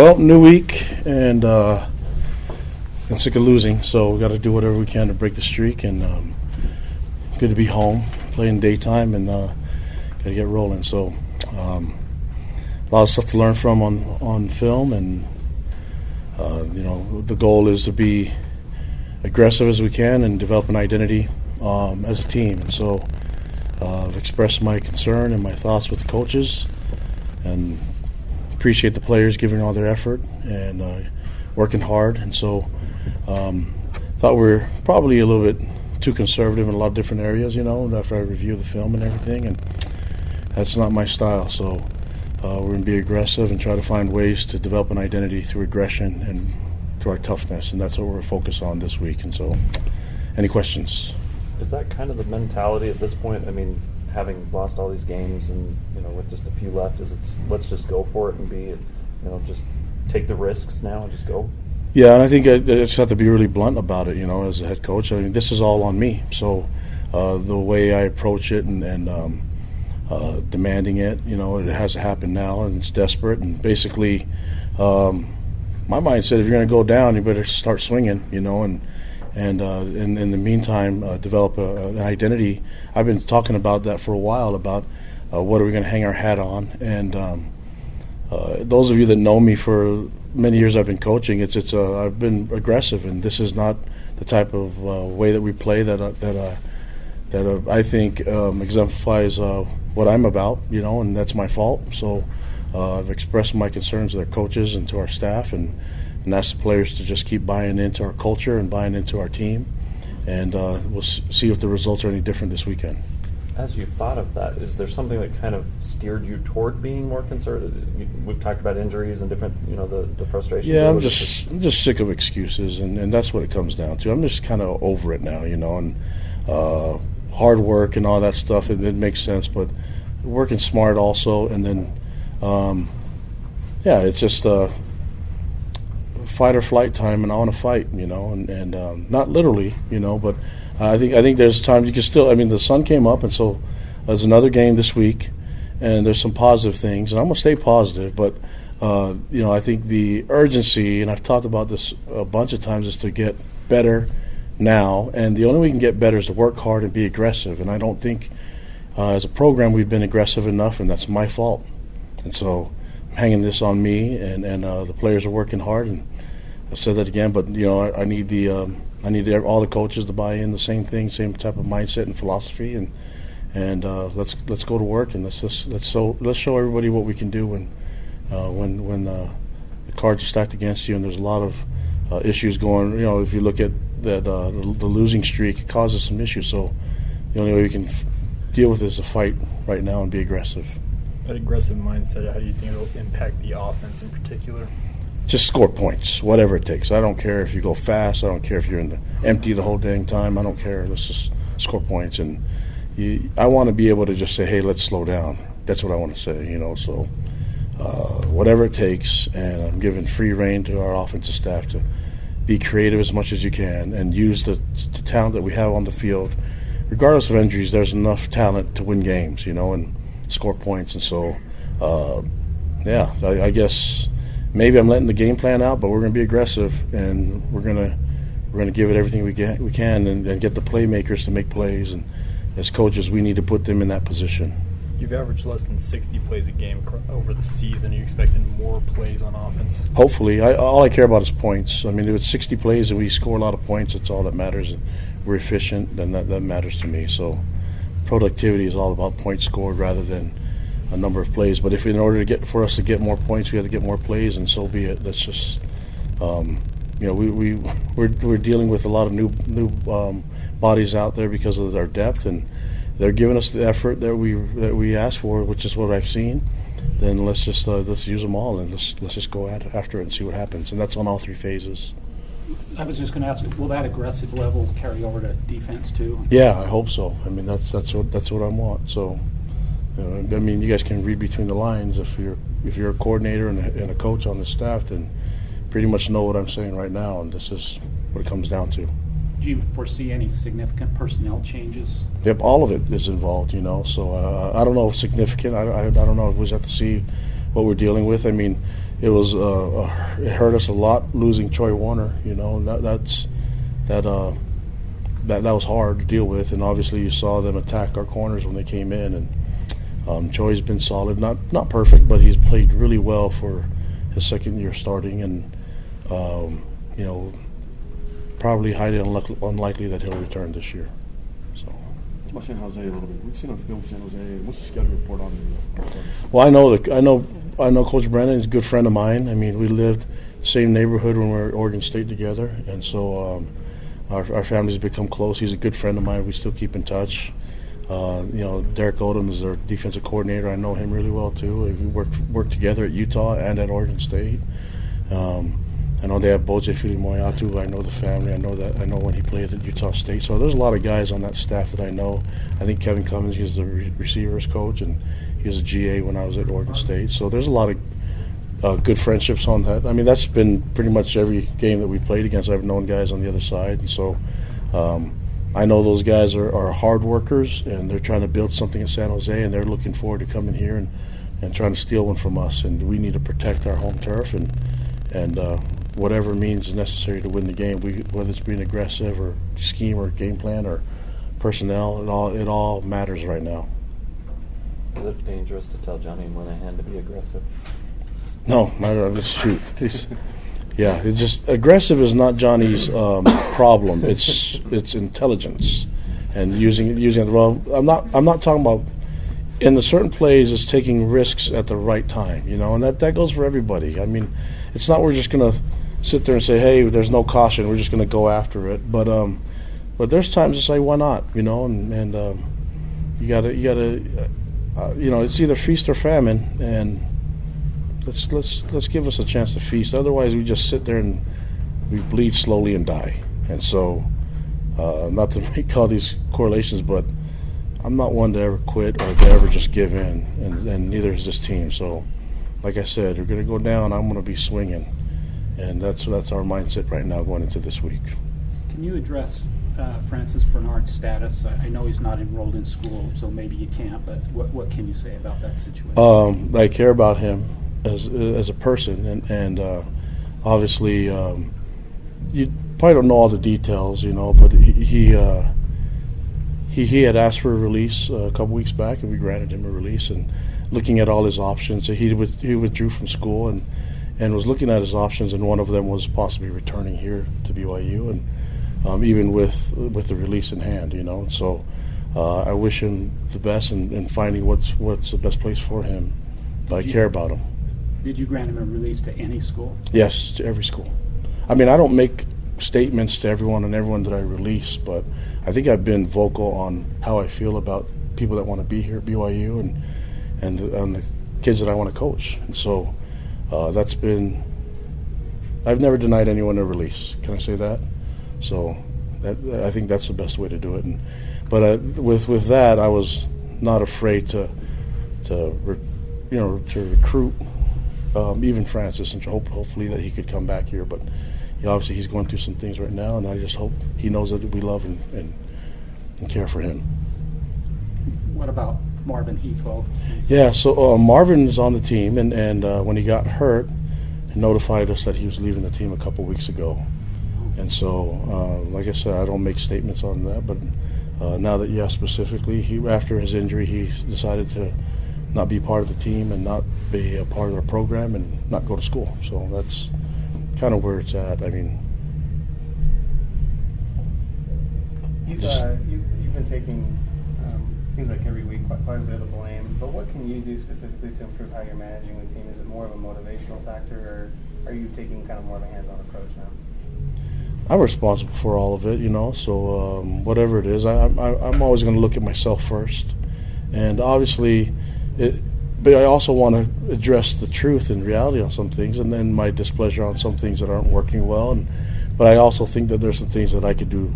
Well, new week and uh, I'm sick of losing, so we got to do whatever we can to break the streak. And um, good to be home, playing daytime, and uh, got to get rolling. So um, a lot of stuff to learn from on on film, and uh, you know the goal is to be aggressive as we can and develop an identity um, as a team. And so uh, I've expressed my concern and my thoughts with the coaches, and appreciate the players giving all their effort and uh, working hard. And so, um, thought we are probably a little bit too conservative in a lot of different areas, you know, after I review the film and everything. And that's not my style. So, uh, we're going to be aggressive and try to find ways to develop an identity through aggression and through our toughness. And that's what we're focused on this week. And so, any questions? Is that kind of the mentality at this point? I mean, having lost all these games and you know with just a few left, is it's let's just go for it and be you know just take the risks now and just go? Yeah, and I think I, just have to be really blunt about it. You know, as a head coach, I mean, this is all on me. So uh, the way I approach it and, and um, uh, demanding it, you know, it has to happen now, and it's desperate. And basically, um, my mindset: if you're going to go down, you better start swinging. You know, and and uh, in, in, the meantime uh, develop a, an identity. I've been talking about that for a while about uh, what are we going to hang our hat on. And um, uh, those of you that know me for many years, I've been coaching. It's it's uh, I've been aggressive, and this is not the type of uh, way that we play that that that I think um, exemplifies what I'm about. You know, and that's my fault. So I've expressed my concerns to their coaches and to our staff and and ask the players to just keep buying into our culture and buying into our team. And uh, we'll see if the results are any different this weekend. As you thought of that, is there something that kind of steered you toward being more conservative? We've talked about injuries and different, you know, the, the frustrations. Yeah, I'm just, just, I'm just sick of excuses, and, and that's what it comes down to. I'm just kind of over it now, you know, and uh, hard work and all that stuff. It, it, makes sense, but working smart also, and then, um, yeah, it's just. Uh, fight or flight time, and I want to fight, you know, and and um, not literally, you know, but I think I think there's times you can still. I mean, the sun came up, and so there's another game this week, and there's some positive things, and I'm gonna stay positive, but. Uh, you know, I think the urgency, and I've talked about this a bunch of times, is to get better now. And the only way we can get better is to work hard and be aggressive. And I don't think, uh, as a program, we've been aggressive enough, and that's my fault. And so, hanging this on me, and and uh, the players are working hard, and I said that again, but you know, I, I need the um, I need all the coaches to buy in the same thing, same type of mindset and philosophy, and and uh, let's let's go to work and let's let's let's so let's show everybody what we can do when uh, when when uh, the cards are stacked against you and there's a lot of uh, issues going. You know, if you look at that uh, the, the, losing streak, it causes some issues. So the only way we can f- deal with it is to fight right now and be aggressive. That aggressive mindset, how do you think it'll impact the offense in particular? just score points, whatever it takes. I don't care if you go fast. I don't care if you're in the empty the whole dang time. I don't care. Let's just score points. And you, I want to be able to just say, hey, let's slow down. That's what I want to say, you know. So uh, whatever it takes, and I'm giving free reign to our offensive staff to be creative as much as you can and use the, the talent that we have on the field. Regardless of injuries, there's enough talent to win games, you know, and score points. And so, uh, yeah, I, I guess maybe I'm letting the game plan out, but we're going to be aggressive and we're going to we're going to give it everything we get we can and, and, get the playmakers to make plays. And as coaches, we need to put them in that position. You've averaged less than 60 plays a game over the season. Are you expecting more plays on offense? Hopefully. I, all I care about is points. I mean, if it's 60 plays and we score a lot of points, it's all that matters. And we're efficient, then that, that matters to me. So productivity is all about points scored rather than a number of plays. But if in order to get for us to get more points, we have to get more plays, and so be it. That's just um, you know we we we're, we're dealing with a lot of new new um, bodies out there because of our depth, and they're giving us the effort that we that we asked for, which is what I've seen. Then let's just uh, let's use them all and let's let's just go at, after it and see what happens. And that's on all three phases. I was just going to ask, will that aggressive level carry over to defense too? Yeah, I hope so. I mean, that's that's what that's what I want. So you know, I mean, you guys can read between the lines. If you're if you're a coordinator and a, and a coach on the staff, then pretty much know what I'm saying right now, and this is what it comes down to. Do you foresee any significant personnel changes? Yep, all of it is involved. You know, so uh, I don't know if significant. I, I, I don't know. We have to see what we're dealing with. I mean, it was uh, it hurt us a lot losing Troy Warner. You know, that, that's that uh, that that was hard to deal with, and obviously you saw them attack our corners when they came in, and um, Troy's been solid, not not perfect, but he's played really well for his second year starting, and um, you know, probably highly unlucky, unlikely that he'll return this year. San Jose a little bit. We've seen on film San Jose. What's the schedule report on the? Well, I know the I know I know Coach Brennan is a good friend of mine. I mean, we lived same neighborhood when we were at Oregon State together, and so um, our, our families become close. He's a good friend of mine. We still keep in touch. Uh, you know, Derrick Odum is our defensive coordinator. I know him really well too. We worked worked together at Utah and at Oregon State. Um, I know they have Bojay Filimoeatu. I know the family. I know that. I know when he played at Utah State. So there's a lot of guys on that staff that I know. I think Kevin Cummings is the re- receivers coach, and he was a GA when I was at Oregon State. So there's a lot of uh, good friendships on that. I mean, that's been pretty much every game that we played against. I've known guys on the other side, and so um, I know those guys are, are hard workers, and they're trying to build something in San Jose, and they're looking forward to coming here and, and trying to steal one from us. And we need to protect our home turf and and uh, whatever means is necessary to win the game. We, whether it's being aggressive or scheme or game plan or personnel, it all it all matters right now. Is it dangerous to tell Johnny Monahan to be aggressive? No, matter just shoot. It's, yeah, it's just aggressive is not Johnny's um, problem. It's it's intelligence and using using it well. I'm not I'm not talking about in the certain plays is taking risks at the right time, you know, and that that goes for everybody. I mean, it's not we're just gonna sit there and say, hey, there's no caution, we're just gonna go after it. But um, but there's times to say, why not, you know, and and um, you gotta you gotta uh, you know, it's either feast or famine, and let's let's let's give us a chance to feast. Otherwise, we just sit there and we bleed slowly and die. And so, uh, not to make all these correlations, but I'm not one to ever quit or to ever just give in, and, and neither is this team. So, like I said, we're going to go down. I'm going to be swinging, and that's that's our mindset right now going into this week. Can you address uh, Francis Bernard's status? I I know he's not enrolled in school, so maybe you can't. But what what can you say about that situation? Um, I care about him as as a person, and and uh, obviously um, you probably don't know all the details, you know, but he. he uh, he, he had asked for a release uh, a couple weeks back, and we granted him a release. And looking at all his options, he with, he withdrew from school and and was looking at his options, and one of them was possibly returning here to BYU, and um, even with with the release in hand, you know. So uh, I wish him the best in, in finding what's what's the best place for him. But I care about him. Did you grant him a release to any school? Yes, to every school. I mean, I don't make statements to everyone and everyone that I release, but I think I've been vocal on how I feel about people that want to be here at BYU and and the, and the kids that I want to coach. And so uh, that's been. I've never denied anyone a release. Can I say that? So that I think that's the best way to do it. And but uh, with with that, I was not afraid to to re, you know to recruit um, even Francis and hope hopefully that he could come back here. But obviously he's going through some things right now, and I just hope he knows that we love and, and, and care for him. What about Marvin Efo? Yeah, so uh, Marvin is on the team, and and uh, when he got hurt, he notified us that he was leaving the team a couple weeks ago. And so, uh, like I said, I don't make statements on that, but uh, now that you asked specifically, he after his injury, he decided to not be part of the team and not be a part of the program and not go to school. So that's kind of where it's at. I mean, You've, Just- uh, you've, you've been taking, seems like every week, quite, quite a bit of blame, but what can you do specifically to improve how you're managing the team? Is it more of a motivational factor, or are you taking kind of more of a hands-on approach now? I'm responsible for all of it, you know. So um, whatever it is, I, I'm always going to look at myself first, and obviously, it, but I also want to address the truth and reality on some things, and then my displeasure on some things that aren't working well. And but I also think that there's some things that I could do,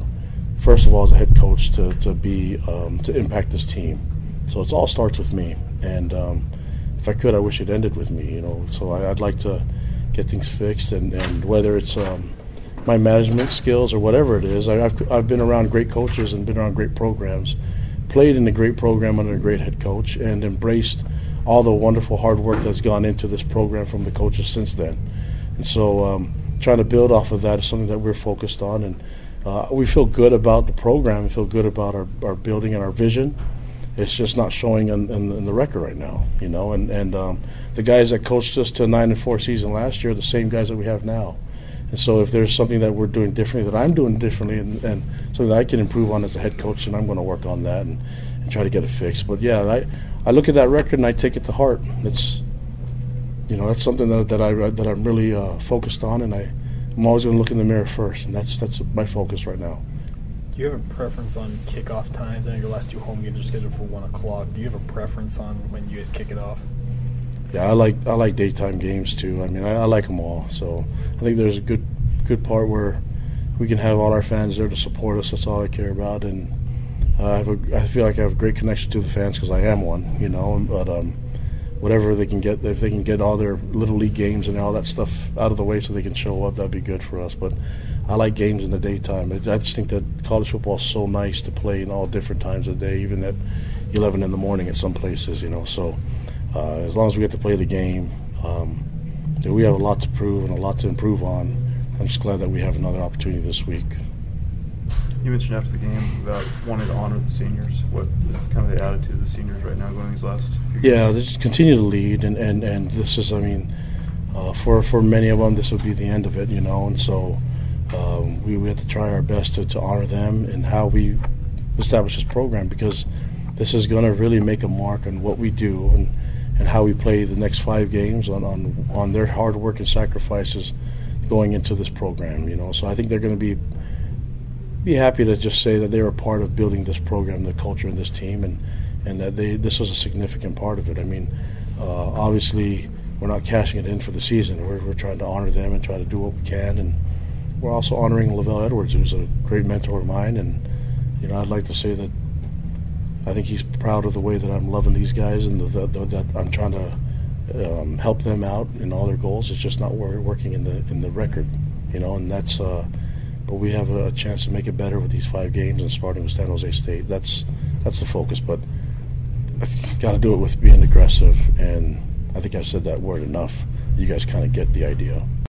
first of all, as a head coach, to to be um, to impact this team. So it all starts with me, and um, if I could, I wish it ended with me, you know. So I, I'd like to get things fixed, and and whether it's um, my management skills or whatever it is. I, I've, I've been around great coaches and been around great programs, played in a great program under a great head coach, and embraced all the wonderful hard work that's gone into this program from the coaches since then. And so, um, trying to build off of that is something that we're focused on, and uh, we feel good about the program. We feel good about our, our building and our vision. It's just not showing in, in, in the record right now, you know. And and um, the guys that coached us to a nine and four season last year are the same guys that we have now. And so, if there's something that we're doing differently, that I'm doing differently, and, and something that I can improve on as a head coach, and I'm going to work on that and, and try to get it fixed. But yeah, I I look at that record and I take it to heart. It's you know that's something that, that I that I'm really uh, focused on, and I I'm always going to look in the mirror first, and that's that's my focus right now. Do you have a preference on kickoff times? I know your last two home games are scheduled for one o'clock. Do you have a preference on when you guys kick it off? Yeah, I like I like daytime games too. I mean, I, I like them all. So I think there's a good good part where we can have all our fans there to support us. That's all I care about, and uh, I have a, I feel like I have a great connection to the fans because I am one. You know, but um, whatever they can get, if they can get all their little league games and all that stuff out of the way so they can show up, that'd be good for us. But I like games in the daytime. I just think that college football is so nice to play in all different times of the day, even at 11 in the morning at some places. You know, so uh, as long as we get to play the game, um, we have a lot to prove and a lot to improve on. I'm just glad that we have another opportunity this week. You mentioned after the game about wanting to honor the seniors. What is kind of the attitude of the seniors right now going these last few Yeah, they just continue to lead, and, and, and this is, I mean, uh, for for many of them, this will be the end of it, you know, and so um, we, we have to try our best to, to honor them and how we establish this program because this is going to really make a mark on what we do and, and how we play the next five games on, on, on their hard work and sacrifices going into this program, you know. So I think they're going to be be happy to just say that they were part of building this program, the culture, and this team, and and that they this was a significant part of it. I mean, uh, obviously we're not cashing it in for the season. We're we're trying to honor them and try to do what we can, and we're also honoring LaVell Edwards, who's a great mentor of mine, and you know I'd like to say that I think he's proud of the way that I'm loving these guys and the, the, that I'm trying to um, help them out in all their goals. It's just not working in the in the record, you know, and that's. Uh, but we have a, chance to make it better with these five games and starting with San Jose State. That's that's the focus. But I've got to do it with being aggressive, and I think I've said that word enough. You guys kind of get the idea.